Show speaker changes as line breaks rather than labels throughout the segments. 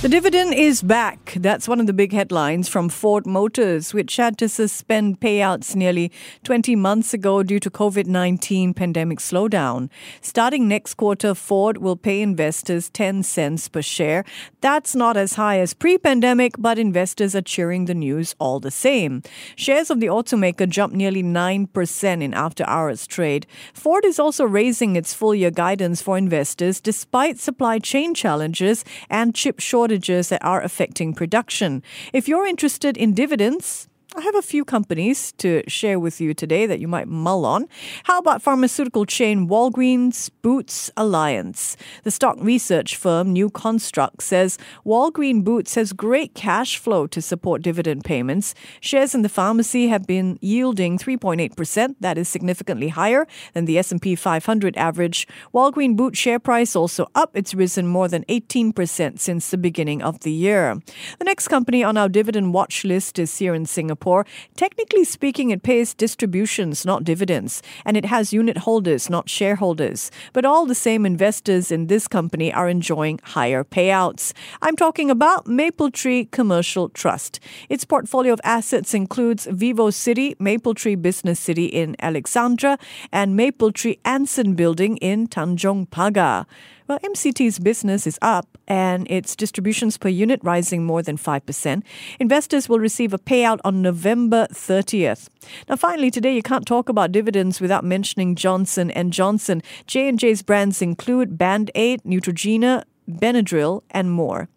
The dividend is back. That's one of the big headlines from Ford Motors, which had to suspend payouts nearly 20 months ago due to COVID-19 pandemic slowdown. Starting next quarter, Ford will pay investors 10 cents per share. That's not as high as pre-pandemic, but investors are cheering the news all the same. Shares of the automaker jumped nearly 9% in after-hours trade. Ford is also raising its full-year guidance for investors despite supply chain challenges and chip shortages shortages that are affecting production. If you're interested in dividends, I have a few companies to share with you today that you might mull on. How about pharmaceutical chain Walgreens Boots Alliance? The stock research firm New Construct says Walgreens Boots has great cash flow to support dividend payments. Shares in the pharmacy have been yielding 3.8%. That is significantly higher than the S&P 500 average. Walgreens Boots share price also up. It's risen more than 18% since the beginning of the year. The next company on our dividend watch list is here in Singapore. Singapore, technically speaking, it pays distributions, not dividends, and it has unit holders, not shareholders. But all the same, investors in this company are enjoying higher payouts. I'm talking about Mapletree Commercial Trust. Its portfolio of assets includes Vivo City, Mapletree Business City in Alexandra, and Mapletree Anson Building in Tanjong Pagar. Well, MCT's business is up and its distributions per unit rising more than 5%. Investors will receive a payout on November 30th. Now finally today you can't talk about dividends without mentioning Johnson and Johnson. J&J's brands include Band-Aid, Neutrogena, Benadryl and more.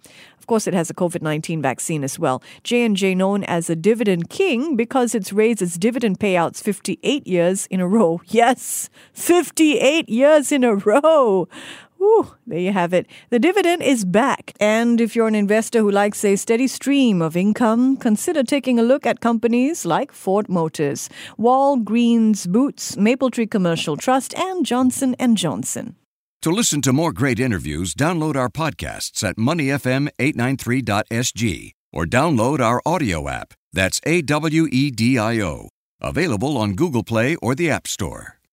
Of course, it has a COVID 19 vaccine as well. J&J known as a dividend king because it's raised its dividend payouts 58 years in a row. Yes, 58 years in a row. Whew, there you have it. The dividend is back. And if you're an investor who likes a steady stream of income, consider taking a look at companies like Ford Motors, Walgreens Boots, Mapletree Commercial Trust, and Johnson & Johnson.
To listen to more great interviews, download our podcasts at moneyfm893.sg or download our audio app. That's A W E D I O. Available on Google Play or the App Store.